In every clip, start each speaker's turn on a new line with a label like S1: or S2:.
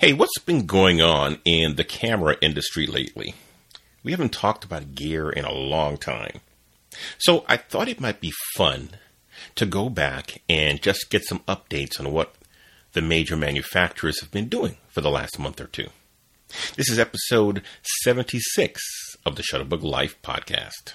S1: Hey, what's been going on in the camera industry lately? We haven't talked about gear in a long time. So I thought it might be fun to go back and just get some updates on what the major manufacturers have been doing for the last month or two. This is episode 76 of the Shutterbug Life podcast.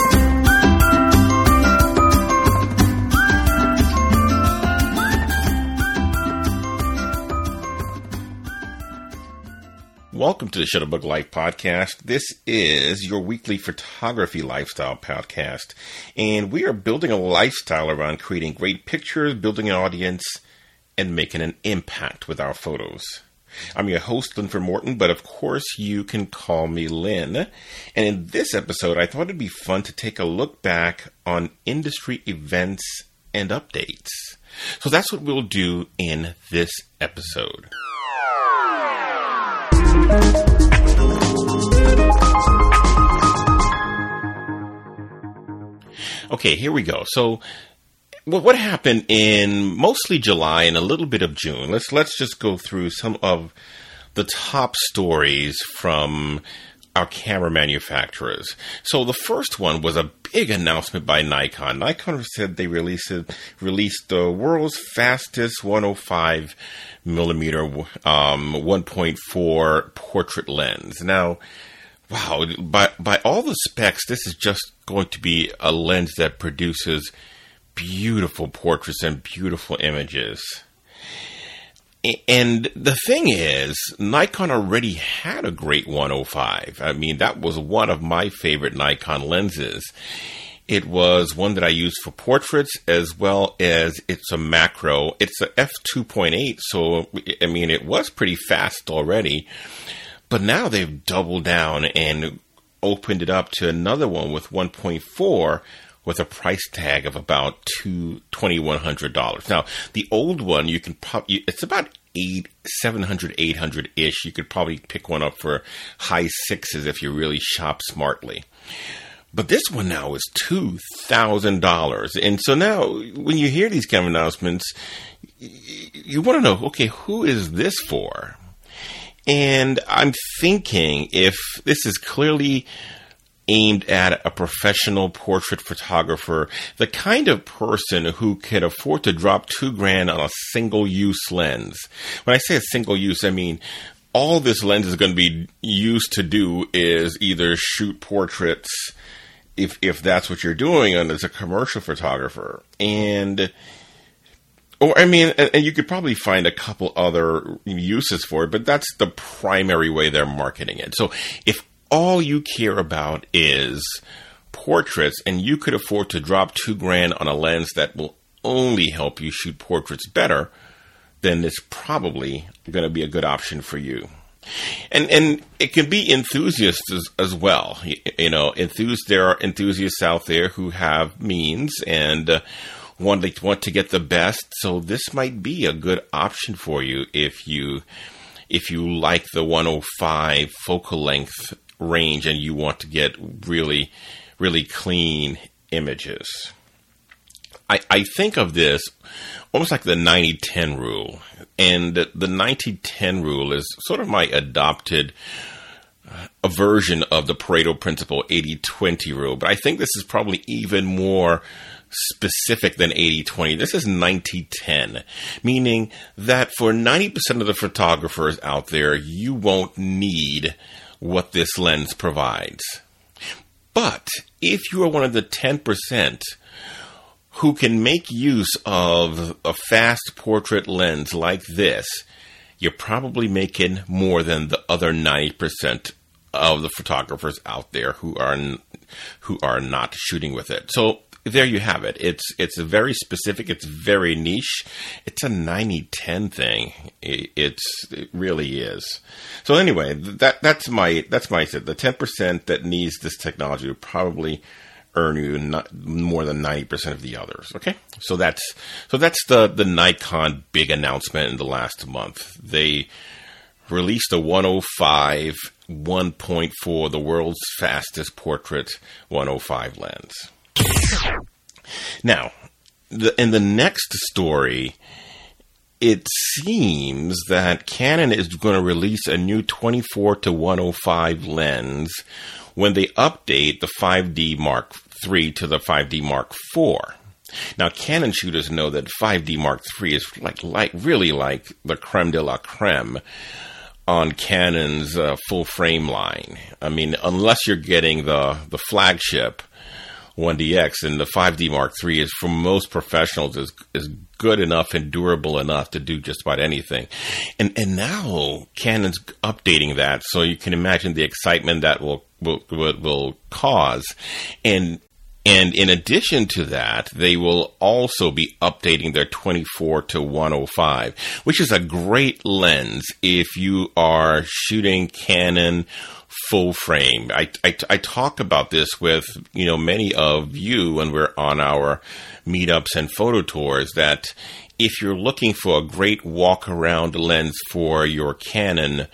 S1: Welcome to the Shutterbug Life podcast. This is your weekly photography lifestyle podcast. And we are building a lifestyle around creating great pictures, building an audience, and making an impact with our photos. I'm your host, Linford Morton, but of course you can call me Lynn. And in this episode, I thought it'd be fun to take a look back on industry events and updates. So that's what we'll do in this episode. Okay, here we go. So, what happened in mostly July and a little bit of June? Let's let's just go through some of the top stories from our camera manufacturers. So the first one was a big announcement by Nikon. Nikon said they released released the world's fastest 105 millimeter um, 1.4 portrait lens. Now, wow, by by all the specs, this is just going to be a lens that produces beautiful portraits and beautiful images. And the thing is, Nikon already had a great 105. I mean, that was one of my favorite Nikon lenses. It was one that I used for portraits as well as it's a macro. It's a f2.8, so I mean, it was pretty fast already. But now they've doubled down and opened it up to another one with 1.4 with a price tag of about two twenty one hundred dollars. Now, the old one you can probably it's about eight seven hundred eight hundred ish. You could probably pick one up for high sixes if you really shop smartly. But this one now is two thousand dollars, and so now when you hear these kind of announcements, you want to know, okay, who is this for? And I'm thinking if this is clearly aimed at a professional portrait photographer, the kind of person who can afford to drop two grand on a single use lens. When I say a single use, I mean all this lens is going to be used to do is either shoot portraits if if that's what you're doing and as a commercial photographer and or I mean, and you could probably find a couple other uses for it, but that's the primary way they're marketing it. So if all you care about is portraits and you could afford to drop two grand on a lens that will only help you shoot portraits better, then it's probably going to be a good option for you. And and it can be enthusiasts as, as well. You, you, know, enthusiasts. There are enthusiasts out there who have means and uh, want to want to get the best. So this might be a good option for you if you if you like the 105 focal length range and you want to get really, really clean images. I, I think of this almost like the 90 10 rule. And the 90 10 rule is sort of my adopted uh, a version of the Pareto principle 80 20 rule. But I think this is probably even more specific than 80 20. This is 90 10, meaning that for 90% of the photographers out there, you won't need what this lens provides. But if you are one of the 10% who can make use of a fast portrait lens like this, you're probably making more than the other 90% of the photographers out there who are who are not shooting with it. So there you have it. It's it's very specific. It's very niche. It's a 90-10 thing. it's it really is. So anyway, that that's my that's my the ten percent that needs this technology will probably earn you not more than 90% of the others. Okay. So that's, so that's the, the Nikon big announcement in the last month. They released a 105 1.4, the world's fastest portrait 105 lens. Now, the, in the next story, it seems that Canon is going to release a new 24 to 105 lens when they update the 5D Mark III to the 5D Mark IV. Now, Canon shooters know that 5D Mark III is like, like really like the creme de la creme on Canon's uh, full frame line. I mean, unless you're getting the the flagship 1DX and the 5D Mark III is for most professionals is is good enough and durable enough to do just about anything. And and now Canon's updating that so you can imagine the excitement that will will will, cause. And and in addition to that, they will also be updating their 24 to 105, which is a great lens if you are shooting Canon full frame. I, I, I, talk about this with, you know, many of you when we're on our meetups and photo tours that if you're looking for a great walk around lens for your Canon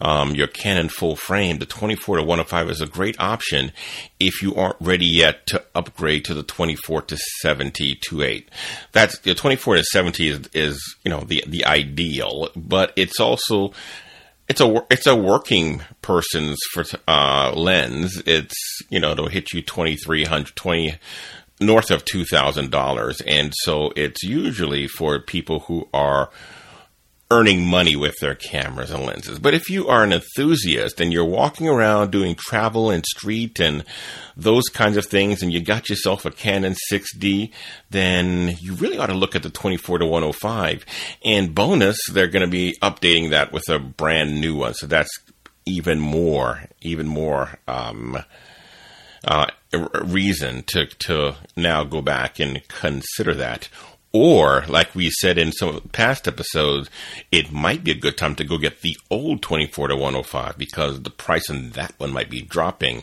S1: um, your Canon full frame, the 24 to 105 is a great option if you aren't ready yet to upgrade to the 24 to 70 to 8. That's the 24 to 70 is, is you know the the ideal, but it's also it's a it's a working person's for uh, lens. It's you know it'll hit you twenty three hundred twenty north of two thousand dollars, and so it's usually for people who are earning money with their cameras and lenses. But if you are an enthusiast and you're walking around doing travel and street and those kinds of things and you got yourself a Canon 6D, then you really ought to look at the 24 to 105. And bonus, they're going to be updating that with a brand new one. So that's even more, even more, um, uh, reason to, to now go back and consider that. Or, like we said in some past episodes, it might be a good time to go get the old 24 to 105 because the price on that one might be dropping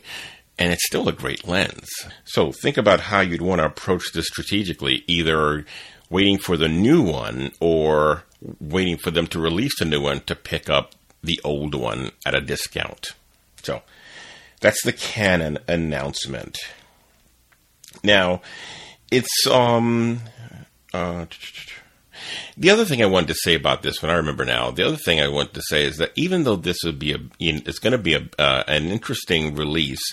S1: and it's still a great lens. So think about how you'd want to approach this strategically, either waiting for the new one or waiting for them to release the new one to pick up the old one at a discount. So that's the Canon announcement. Now, it's um uh, the other thing I wanted to say about this one, I remember now. The other thing I want to say is that even though this would be a, it's going to be a, uh, an interesting release,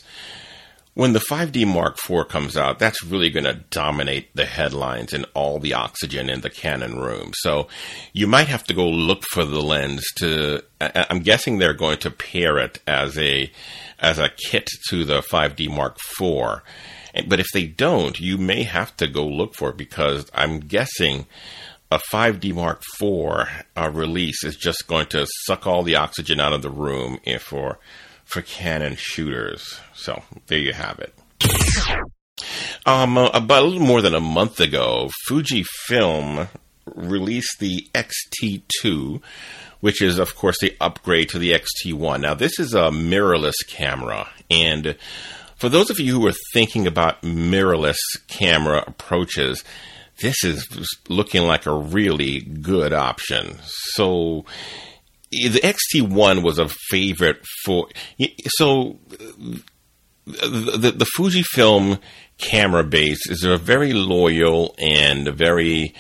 S1: when the 5D Mark IV comes out, that's really going to dominate the headlines and all the oxygen in the Canon room. So you might have to go look for the lens to. I'm guessing they're going to pair it as a as a kit to the 5D Mark IV but if they don't, you may have to go look for it because I'm guessing a 5D Mark IV uh, release is just going to suck all the oxygen out of the room for for Canon shooters. So there you have it. Um, uh, about a little more than a month ago, Fujifilm released the XT2, which is, of course, the upgrade to the XT1. Now, this is a mirrorless camera, and for those of you who are thinking about mirrorless camera approaches, this is looking like a really good option. So the XT1 was a favorite for so the, the, Fujifilm camera base is a very loyal and very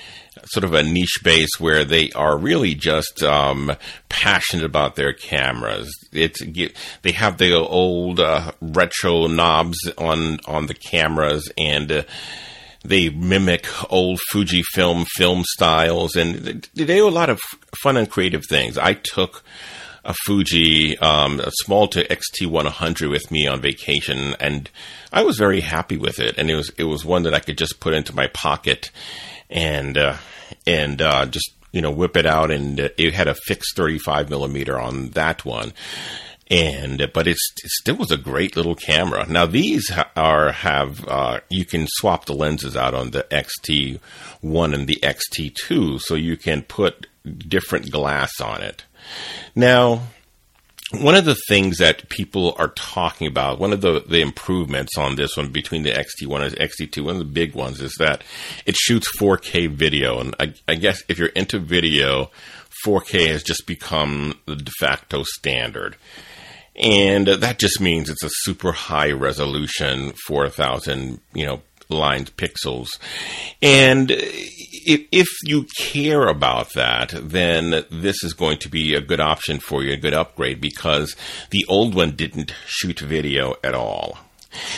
S1: sort of a niche base where they are really just um, passionate about their cameras. It's they have the old uh, retro knobs on on the cameras and. Uh, they mimic old Fujifilm film styles, and they do a lot of fun and creative things. I took a Fuji, um, a Smolta XT100 with me on vacation, and I was very happy with it. And it was it was one that I could just put into my pocket, and uh, and uh, just you know whip it out, and it had a fixed 35 millimeter on that one. and but it's it still was a great little camera. Now these are have uh, you can swap the lenses out on the XT one and the XT two, so you can put different glass on it. Now one of the things that people are talking about, one of the, the improvements on this one between the XT1 and the XT2, one of the big ones is that it shoots 4K video. And I, I guess if you're into video, 4K has just become the de facto standard. And that just means it's a super high resolution, 4,000, you know, lined pixels. And if, if you care about that, then this is going to be a good option for you, a good upgrade, because the old one didn't shoot video at all.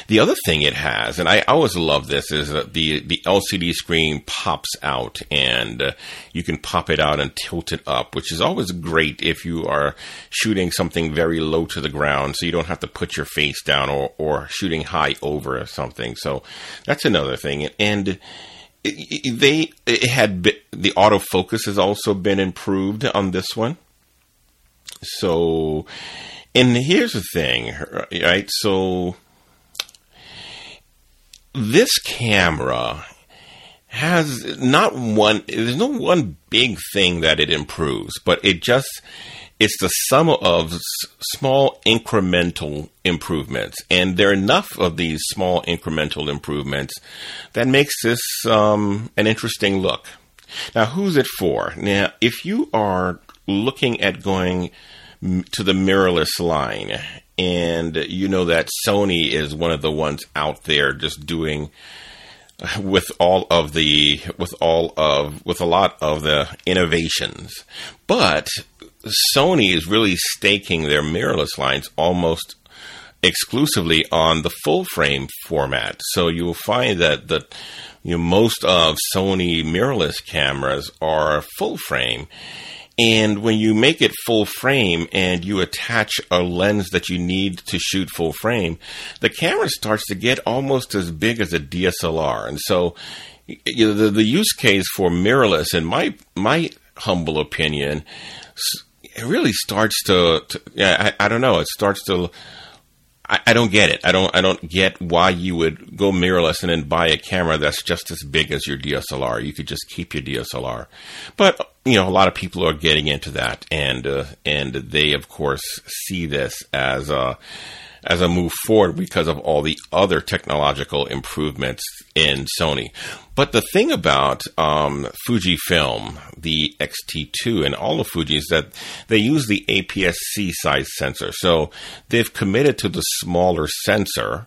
S1: The other thing it has, and I always love this, is that the, the LCD screen pops out and uh, you can pop it out and tilt it up, which is always great if you are shooting something very low to the ground so you don't have to put your face down or, or shooting high over something. So that's another thing. And they it had been, the autofocus has also been improved on this one. So, and here's the thing, right? So this camera has not one there's no one big thing that it improves but it just it's the sum of small incremental improvements. And there are enough of these small incremental improvements that makes this um, an interesting look. Now who's it for? Now if you are looking at going to the mirrorless line and you know that Sony is one of the ones out there just doing with all of the with all of with a lot of the innovations. But Sony is really staking their mirrorless lines almost exclusively on the full frame format. So you'll find that the you know, most of Sony mirrorless cameras are full frame and when you make it full frame and you attach a lens that you need to shoot full frame, the camera starts to get almost as big as a DSLR. And so you know, the, the use case for mirrorless, in my, my humble opinion, it really starts to, to yeah, I, I don't know, it starts to I, I don't get it. I don't. I don't get why you would go mirrorless and then buy a camera that's just as big as your DSLR. You could just keep your DSLR, but you know a lot of people are getting into that, and uh, and they of course see this as a as a move forward because of all the other technological improvements in Sony. But the thing about um, Fujifilm, the X-T2, and all of Fuji is that they use the APS-C size sensor. So they've committed to the smaller sensor.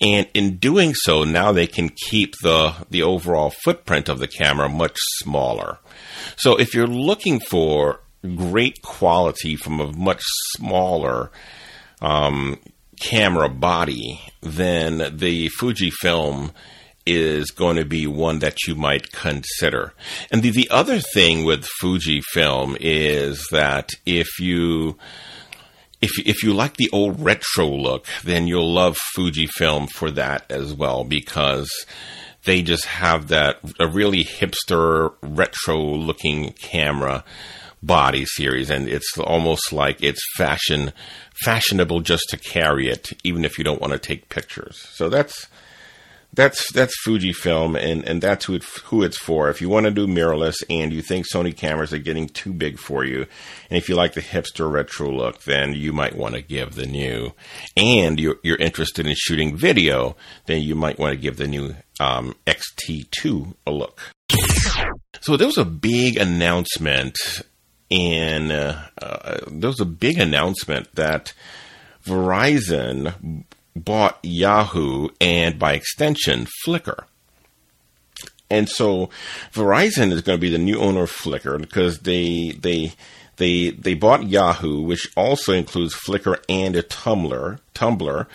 S1: And in doing so, now they can keep the, the overall footprint of the camera much smaller. So if you're looking for great quality from a much smaller um, camera body, then the Fujifilm is going to be one that you might consider. And the, the other thing with Fujifilm is that if you if if you like the old retro look, then you'll love Fujifilm for that as well because they just have that a really hipster retro looking camera body series and it's almost like it's fashion fashionable just to carry it even if you don't want to take pictures. So that's that's that's Fujifilm and and that's who it, who it's for. If you want to do mirrorless and you think Sony cameras are getting too big for you and if you like the hipster retro look then you might want to give the new. And you're, you're interested in shooting video then you might want to give the new um, XT2 a look. So there was a big announcement and uh, uh, there was a big announcement that Verizon bought Yahoo and by extension Flickr. And so Verizon is going to be the new owner of Flickr because they they they they bought Yahoo, which also includes Flickr and a Tumblr, Tumblr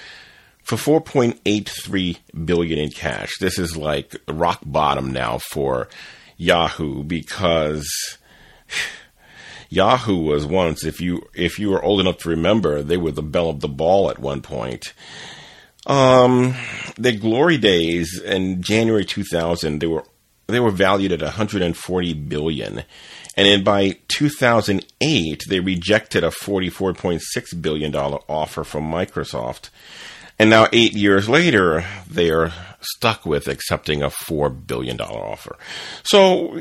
S1: for 4.83 billion in cash. This is like rock bottom now for Yahoo because Yahoo was once, if you if you were old enough to remember, they were the belle of the ball at one point. Um, the glory days in January 2000, they were they were valued at 140 billion. And then by 2008, they rejected a $44.6 billion offer from Microsoft. And now, eight years later, they are stuck with accepting a $4 billion offer. So,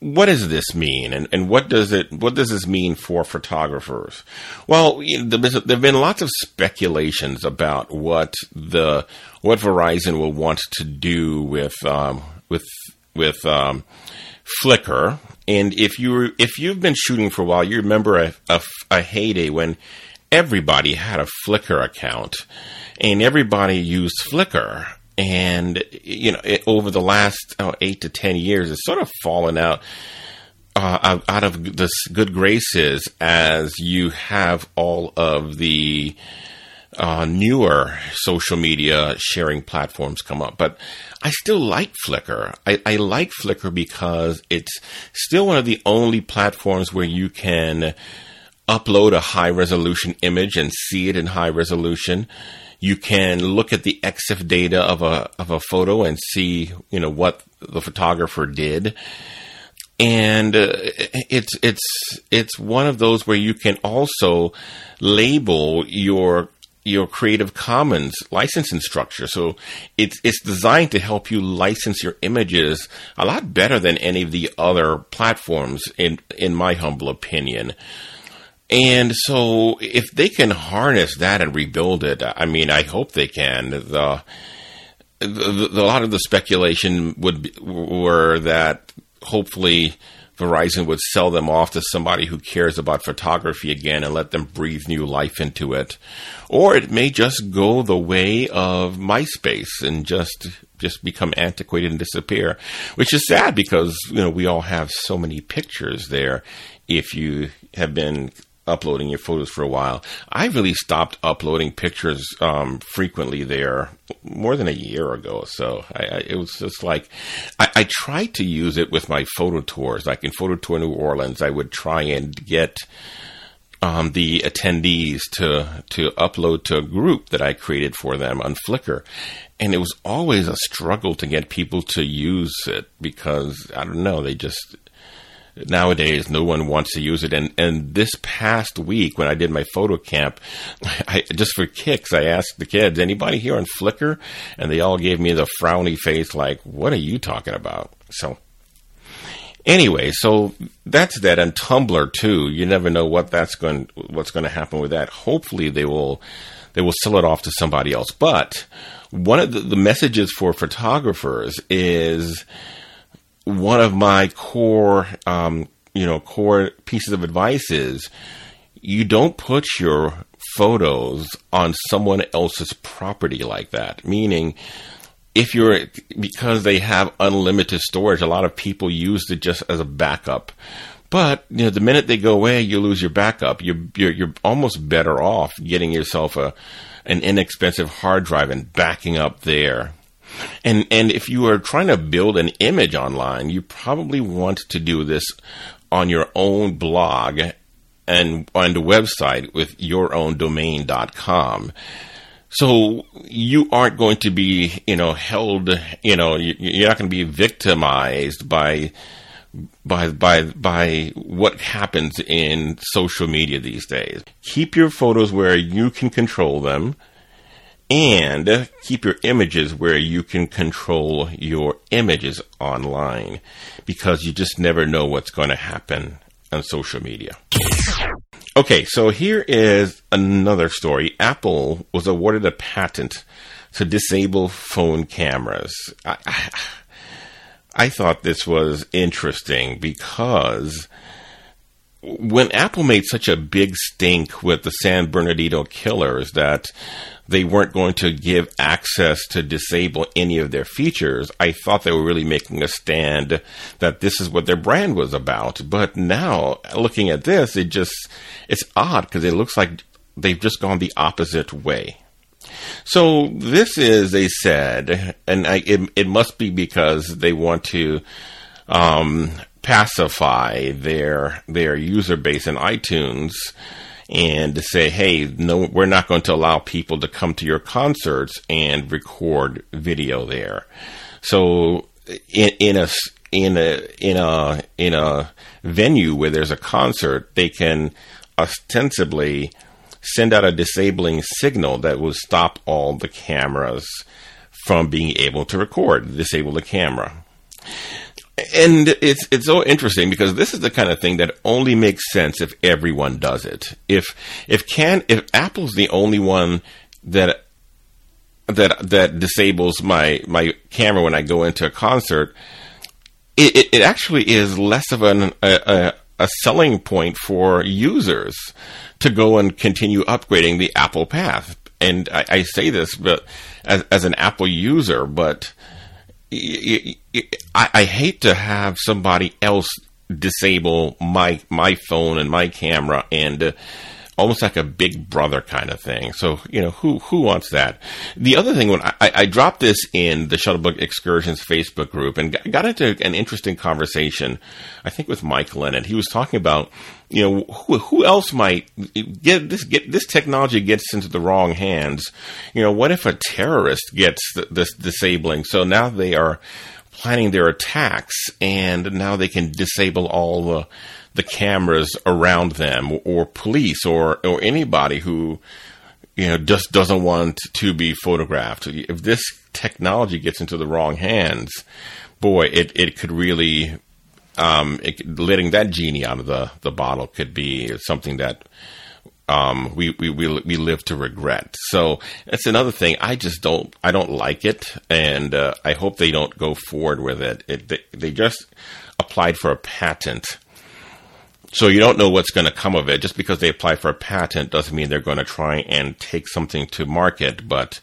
S1: what does this mean? And, and what does it, what does this mean for photographers? Well, there have been lots of speculations about what the, what Verizon will want to do with, um, with, with, um, Flickr. And if you if you've been shooting for a while, you remember a, a, a heyday when everybody had a Flickr account and everybody used Flickr. And you know, it, over the last oh, eight to ten years, it's sort of fallen out uh, out of the good graces as you have all of the uh, newer social media sharing platforms come up. But I still like Flickr. I, I, like Flickr because it's still one of the only platforms where you can upload a high resolution image and see it in high resolution. You can look at the EXIF data of a of a photo and see you know what the photographer did. And uh, it's it's it's one of those where you can also label your your Creative Commons licensing structure. So it's it's designed to help you license your images a lot better than any of the other platforms in in my humble opinion. And so if they can harness that and rebuild it, I mean, I hope they can. The, the, the a lot of the speculation would be, were that hopefully Verizon would sell them off to somebody who cares about photography again and let them breathe new life into it. Or it may just go the way of MySpace and just just become antiquated and disappear, which is sad because you know we all have so many pictures there. If you have been uploading your photos for a while. I really stopped uploading pictures um, frequently there more than a year ago. So I, I, it was just like I, I, tried to use it with my photo tours. Like in Photo Tour New Orleans, I would try and get um, the attendees to to upload to a group that I created for them on Flickr. And it was always a struggle to get people to use it because I don't know, they just nowadays no one wants to use it. And and this past week when I did my photo camp, I, just for kicks, I asked the kids, anybody here on Flickr? And they all gave me the frowny face, like, what are you talking about? So. Anyway, so that's that, and Tumblr too. You never know what that's going, what's going to happen with that. Hopefully, they will, they will sell it off to somebody else. But one of the, the messages for photographers is one of my core, um, you know, core pieces of advice is you don't put your photos on someone else's property like that. Meaning, if you're because they have unlimited storage, a lot of people use it just as a backup. But you know, the minute they go away, you lose your backup. You're you're, you're almost better off getting yourself a an inexpensive hard drive and backing up there. And and if you are trying to build an image online, you probably want to do this on your own blog and on the website with your own domain.com. So you aren't going to be, you know, held, you know, you're not going to be victimized by by by by what happens in social media these days. Keep your photos where you can control them and keep your images where you can control your images online because you just never know what's going to happen on social media. Okay, so here is another story. Apple was awarded a patent to disable phone cameras. I, I, I thought this was interesting because when Apple made such a big stink with the San Bernardino killers that they weren't going to give access to disable any of their features, I thought they were really making a stand that this is what their brand was about. But now, looking at this, it just, it's odd because it looks like they've just gone the opposite way. So this is, they said, and I, it, it must be because they want to um, pacify their their user base in iTunes and to say, hey, no, we're not going to allow people to come to your concerts and record video there. So, in, in a in a in a in a venue where there's a concert, they can ostensibly send out a disabling signal that will stop all the cameras from being able to record, disable the camera. And it's it's so interesting because this is the kind of thing that only makes sense if everyone does it. If if can if Apple's the only one that that that disables my my camera when I go into a concert, it, it, it actually is less of an, a, a selling point for users to go and continue upgrading the Apple path. And I, I say this, but as, as an Apple user, but I, I hate to have somebody else disable my my phone and my camera and uh, almost like a big brother kind of thing. So, you know, who who wants that? The other thing, when I, I dropped this in the Shutterbug Excursions Facebook group and got into an interesting conversation, I think with Mike Lennon. He was talking about, you know, who, who else might get this get this technology gets into the wrong hands. You know, what if a terrorist gets this disabling? So now they are planning their attacks and now they can disable all the the cameras around them or police or, or anybody who, you know, just doesn't want to be photographed. If this technology gets into the wrong hands, boy, it, it could really, um, it, letting that genie out of the, the bottle could be something that, um, we, we, we, we live to regret. So that's another thing. I just don't, I don't like it. And, uh, I hope they don't go forward with it. it they, they just applied for a patent so you don't know what's going to come of it. Just because they apply for a patent doesn't mean they're going to try and take something to market, but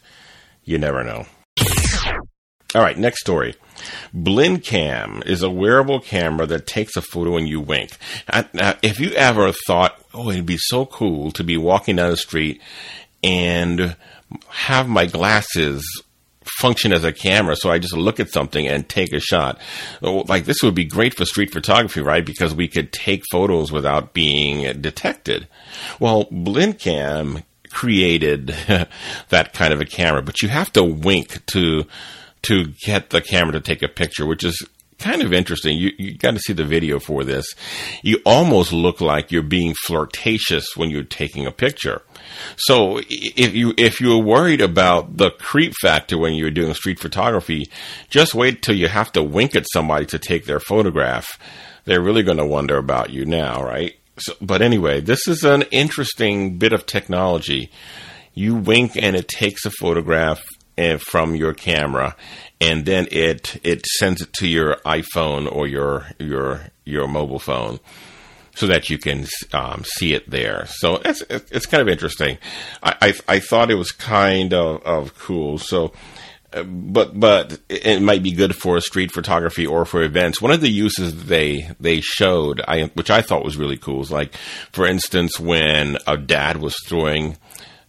S1: you never know. All right, next story. Blincam is a wearable camera that takes a photo when you wink. Now, if you ever thought, oh, it'd be so cool to be walking down the street and have my glasses function as a camera, so I just look at something and take a shot. Uh, like this would be great for street photography, right? Because we could take photos without being detected. Well, Blincam created that kind of a camera, but you have to wink to to get the camera to take a picture, which is kind of interesting. You you got to see the video for this. You almost look like you're being flirtatious when you're taking a picture. So if you if you're worried about the creep factor when you're doing street photography, just wait till you have to wink at somebody to take their photograph. They're really going to wonder about you now, right? So, but anyway, this is an interesting bit of technology. You wink and it takes a photograph eh, from your camera and then it it sends it to your iPhone or your your your mobile phone so that you can um, see it there. So it's it's kind of interesting. I, I, I thought it was kind of, of cool. So. Uh, but but it might be good for street photography or for events. One of the uses they they showed, I, which I thought was really cool, is like, for instance, when a dad was throwing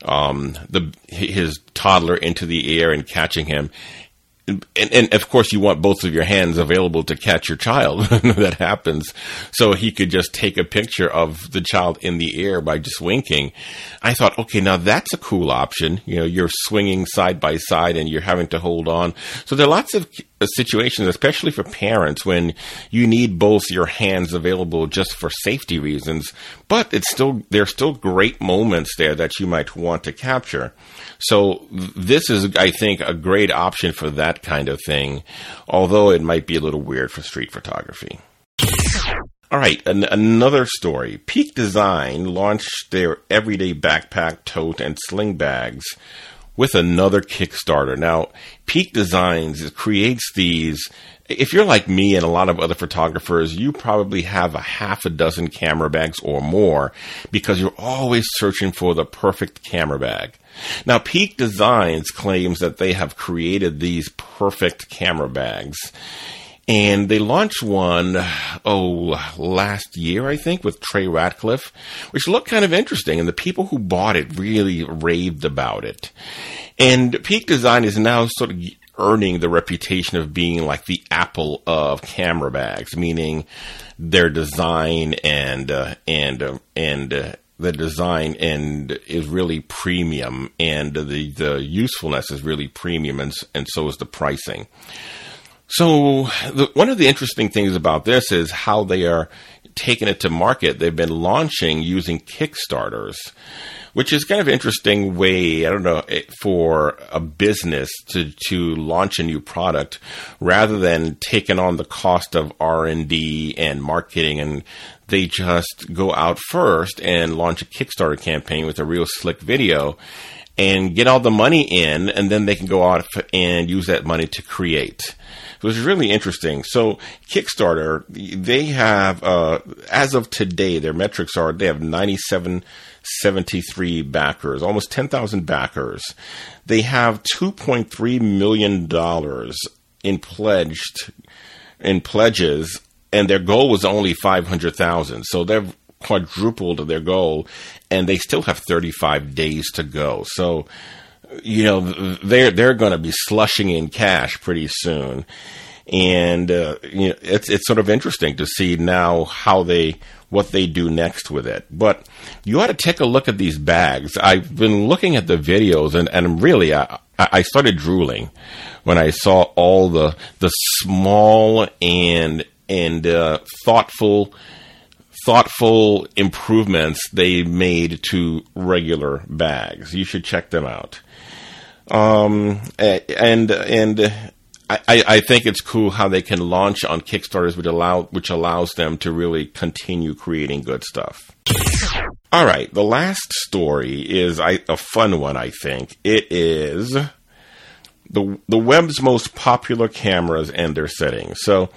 S1: um, the his toddler into the air and catching him, and, and, of course you want both of your hands available to catch your child. That happens. So he could just take a picture of the child in the air by just winking. I thought okay now that's a cool option. You know you're swinging side by side and you're having to hold on. So there are lots of uh, situations especially for parents when you need both your hands available just for safety reasons but it's still there's still great moments there that you might want to capture. So this is, I think, a great option for that kind of thing, although it might be a little weird for street photography. All right, an- another story. Peak Design launched their everyday backpack, tote, and sling bags with another Kickstarter. Now, Peak Designs creates these. If you're like me and a lot of other photographers, you probably have a half a dozen camera bags or more because you're always searching for the perfect camera bag. Now, Peak Designs claims that they have created these perfect camera bags. And they launched one, oh, last year, I think, with Trey Ratcliff, which looked kind of interesting. And the people who bought it really raved about it. And Peak Design is now sort of earning the reputation of being like the Apple of camera bags, meaning their design and, uh, and, uh, and, uh, the design and is really premium and the, the usefulness is really premium and, and so is the pricing. So the, one of the interesting things about this is how they are taking it to market. They've been launching using Kickstarters, which is kind of an interesting way. I don't know eh, for a business to to launch a new product rather than taking on the cost of R and D and marketing and they just go out first and launch a Kickstarter campaign with a real slick video and get all the money in, and then they can go out and use that money to create. So it's really interesting. So Kickstarter, they have, uh, as of today, their metrics are they have 9773 backers, almost 10,000 backers. They have 2.3 million dollars in pledged in pledges, and their goal was only 500,000. So they've quadrupled their goal, and they still have 35 days to go. So you know they're they're going to be slushing in cash pretty soon, and uh, you know it's it's sort of interesting to see now how they what they do next with it. But you ought to take a look at these bags. I've been looking at the videos, and and really I I started drooling when I saw all the the small and and uh, thoughtful thoughtful improvements they made to regular bags. You should check them out. Um, and and I, I think it's cool how they can launch on Kickstarters, which allow which allows them to really continue creating good stuff. All right, the last story is I, a fun one. I think it is the the web's most popular cameras and their settings. So,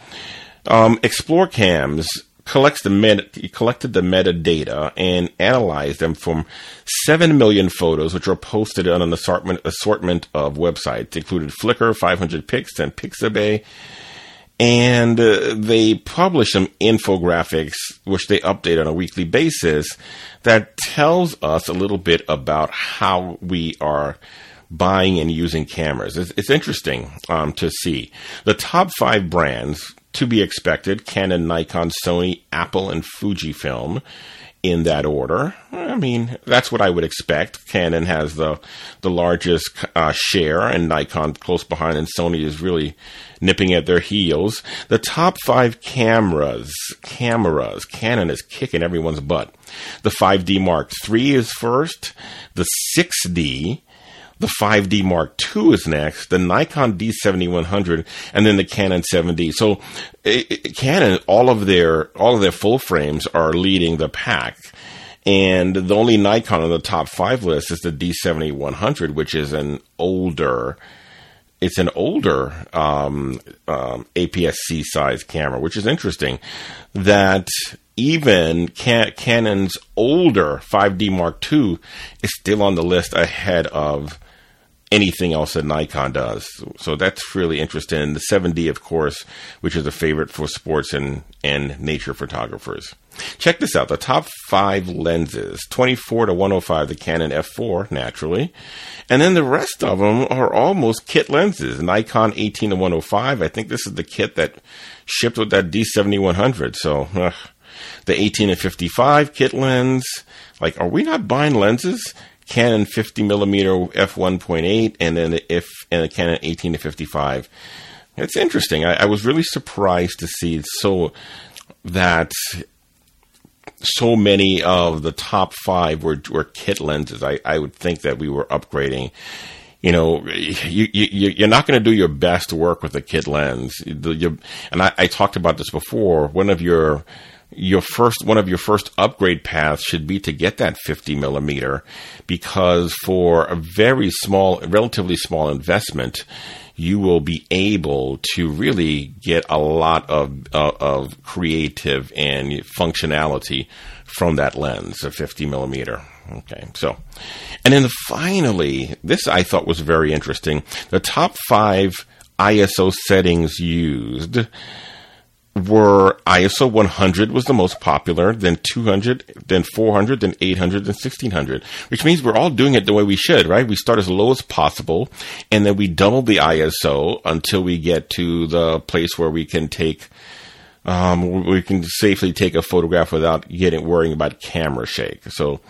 S1: um, Explore Cams collects the meta, he collected the metadata and analyzed them from 7 million photos, which were posted on an assortment, assortment of websites, included Flickr, 500px, and Pixabay. And uh, they publish some infographics, which they update on a weekly basis, that tells us a little bit about how we are buying and using cameras. It's, it's interesting um, to see. The top five brands to be expected Canon, Nikon, Sony, Apple, and Fujifilm in that order. I mean, that's what I would expect. Canon has the the largest uh, share, and Nikon close behind, and Sony is really nipping at their heels. The top five cameras, cameras, Canon is kicking everyone's butt. The 5D Mark III is first. The 6D the 5D Mark II is next, the Nikon D7100, and then the Canon 7D. So it, Canon, all of their all of their full frames are leading the pack. And the only Nikon on the top five list is the D7100, which is an older, it's an older um, um, APS-C size camera, which is interesting. That even Can- Canon's older 5D Mark II is still on the list ahead of anything else that Nikon does. So that's really interesting. The 7D, of course, which is a favorite for sports and, and nature photographers. Check this out. The top five lenses, 24 to 105, the Canon F4, naturally. And then the rest of them are almost kit lenses. Nikon 18 to 105. I think this is the kit that shipped with that D7100. So, uh, the 18 to 55 kit lens. Like, are we not buying lenses? Canon 50 millimeter f1.8, and then the if and the Canon 18 to 55. It's interesting. I, I was really surprised to see so that so many of the top five were, were kit lenses. I, I would think that we were upgrading. You know, you, you, you're not going to do your best work with a kit lens. You, and I, I talked about this before. One of your your first one of your first upgrade paths should be to get that 50 millimeter because for a very small relatively small investment you will be able to really get a lot of uh, of creative and functionality from that lens of 50 millimeter. Okay so and then finally this i thought was very interesting. The top five iso settings used were ISO 100 was the most popular, then 200, then 400, then 800, then 1600, which means we're all doing it the way we should, right? We start as low as possible, and then we double the ISO until we get to the place where we can take, um, we can safely take a photograph without getting worrying about camera shake. So,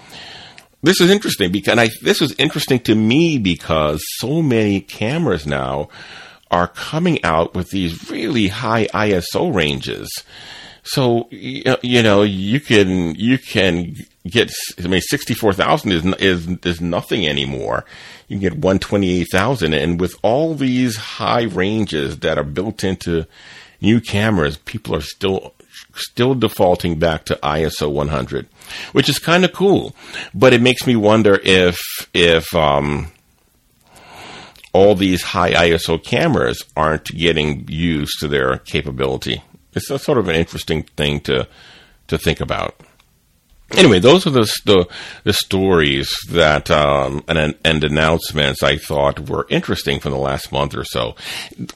S1: this is interesting because I, this was interesting to me because so many cameras now are coming out with these really high ISO ranges. So you know you can you can get I mean sixty four thousand is is is nothing anymore. You can get one twenty eight thousand, and with all these high ranges that are built into new cameras, people are still still defaulting back to ISO 100, which is kind of cool. But it makes me wonder if if um, all these high ISO cameras aren't getting used to their capability. It's a sort of an interesting thing to to think about. Anyway, those are the the, the stories that um, and and announcements I thought were interesting from the last month or so.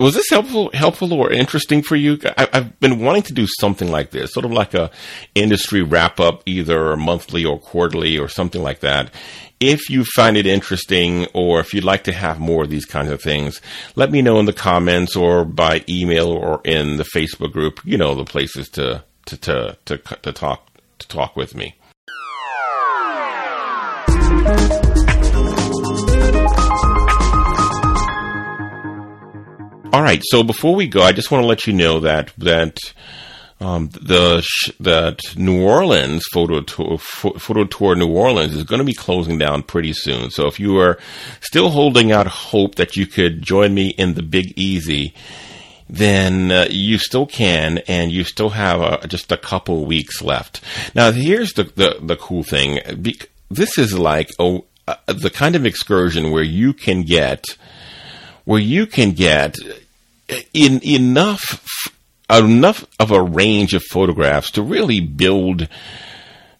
S1: Was this helpful helpful or interesting for you? I, have been wanting to do something like this, sort of like a industry wrap up, either monthly or quarterly or something like that. If you find it interesting, or if you'd like to have more of these kinds of things, let me know in the comments or by email or in the Facebook group. You know the places to to to to, to talk to talk with me. All right. So before we go, I just want to let you know that that um, the that New Orleans photo tour, photo tour New Orleans is going to be closing down pretty soon. So if you are still holding out hope that you could join me in the Big Easy, then uh, you still can, and you still have uh, just a couple weeks left. Now, here's the the, the cool thing. Be- this is like a, the kind of excursion where you can get where you can get in enough enough of a range of photographs to really build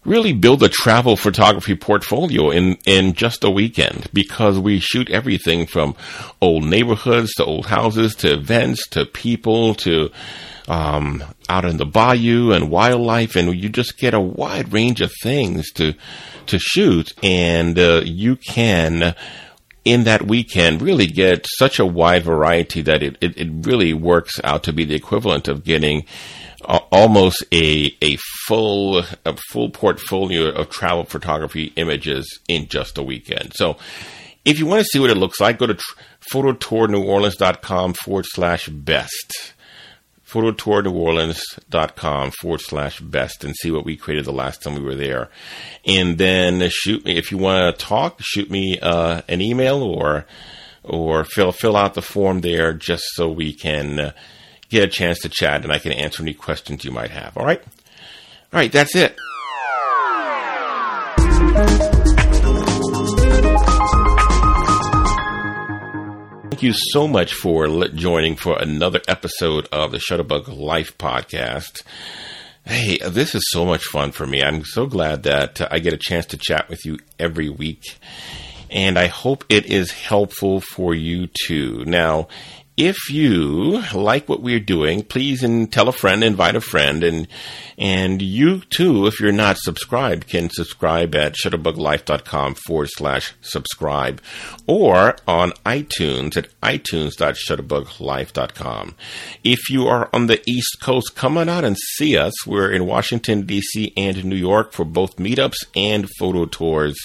S1: really build a travel photography portfolio in, in just a weekend. Because we shoot everything from old neighborhoods to old houses to events to people to um, out in the bayou and wildlife. And you just get a wide range of things to to shoot. And uh, you can in that weekend really get such a wide variety that it, it, it really works out to be the equivalent of getting uh, almost a a full a full portfolio of travel photography images in just a weekend. So if you want to see what it looks like, go to tr- phototourneworleans.com forward slash best phototourneworleans.com forward slash best and see what we created the last time we were there. And then shoot me, if you want to talk, shoot me uh, an email or or fill fill out the form there just so we can uh, get a chance to chat and I can answer any questions you might have. All right? All right, that's it. Thank you so much for joining for another episode of the Shutterbug Life podcast. Hey, this is so much fun for me. I'm so glad that uh, I get a chance to chat with you every week. And I hope it is helpful for you too. Now, if you like what we're doing, please and tell a friend, invite a friend, and and you too, if you're not subscribed, can subscribe at shutterbuglife.com forward slash subscribe, or on iTunes at itunes.shutterbuglife.com. If you are on the East Coast, come on out and see us. We're in Washington D.C. and New York for both meetups and photo tours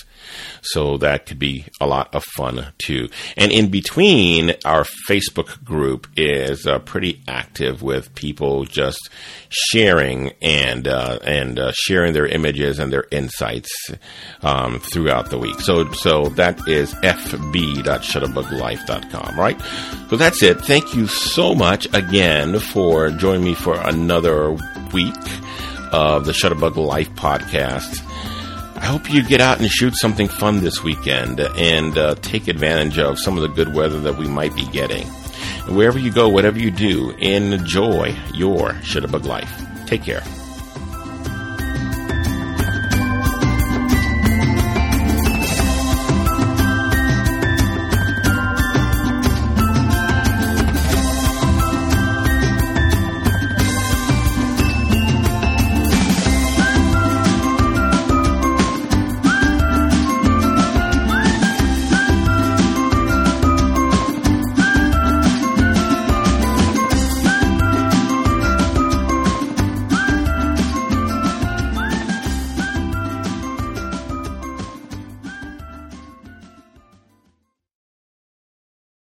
S1: so that could be a lot of fun too. And in between, our Facebook group is uh, pretty active with people just sharing and uh, and uh, sharing their images and their insights um, throughout the week. So so that is fb.shutterbuglife.com, right? So that's it. Thank you so much again for joining me for another week of the Shutterbug Life podcast. I hope you get out and shoot something fun this weekend and uh, take advantage of some of the good weather that we might be getting. And wherever you go, whatever you do, enjoy your Shutterbug life. Take care.